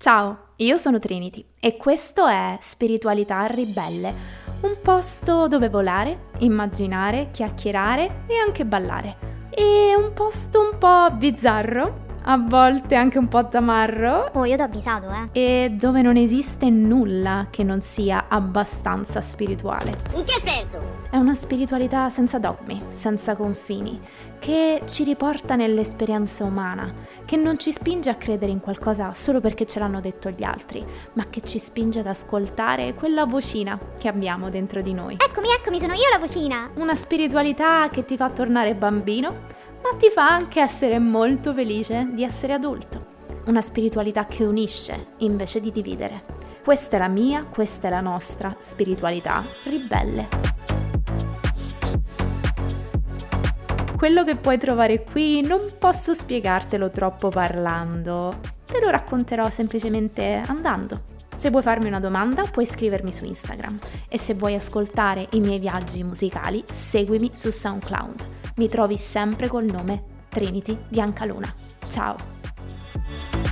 Ciao, io sono Trinity e questo è Spiritualità Ribelle, un posto dove volare, immaginare, chiacchierare e anche ballare. E un posto un po' bizzarro, a volte anche un po' tamarro. Oh, io t'ho avvisato, eh. E dove non esiste nulla che non sia abbastanza spirituale. In che senso? È una spiritualità senza dogmi, senza confini, che ci riporta nell'esperienza umana, che non ci spinge a credere in qualcosa solo perché ce l'hanno detto gli altri, ma che ci spinge ad ascoltare quella vocina che abbiamo dentro di noi. Eccomi, eccomi, sono io la vocina. Una spiritualità che ti fa tornare bambino ma ti fa anche essere molto felice di essere adulto. Una spiritualità che unisce invece di dividere. Questa è la mia, questa è la nostra spiritualità ribelle. Quello che puoi trovare qui non posso spiegartelo troppo parlando, te lo racconterò semplicemente andando. Se vuoi farmi una domanda puoi scrivermi su Instagram e se vuoi ascoltare i miei viaggi musicali seguimi su SoundCloud mi trovi sempre col nome Trinity Biancaluna. Ciao!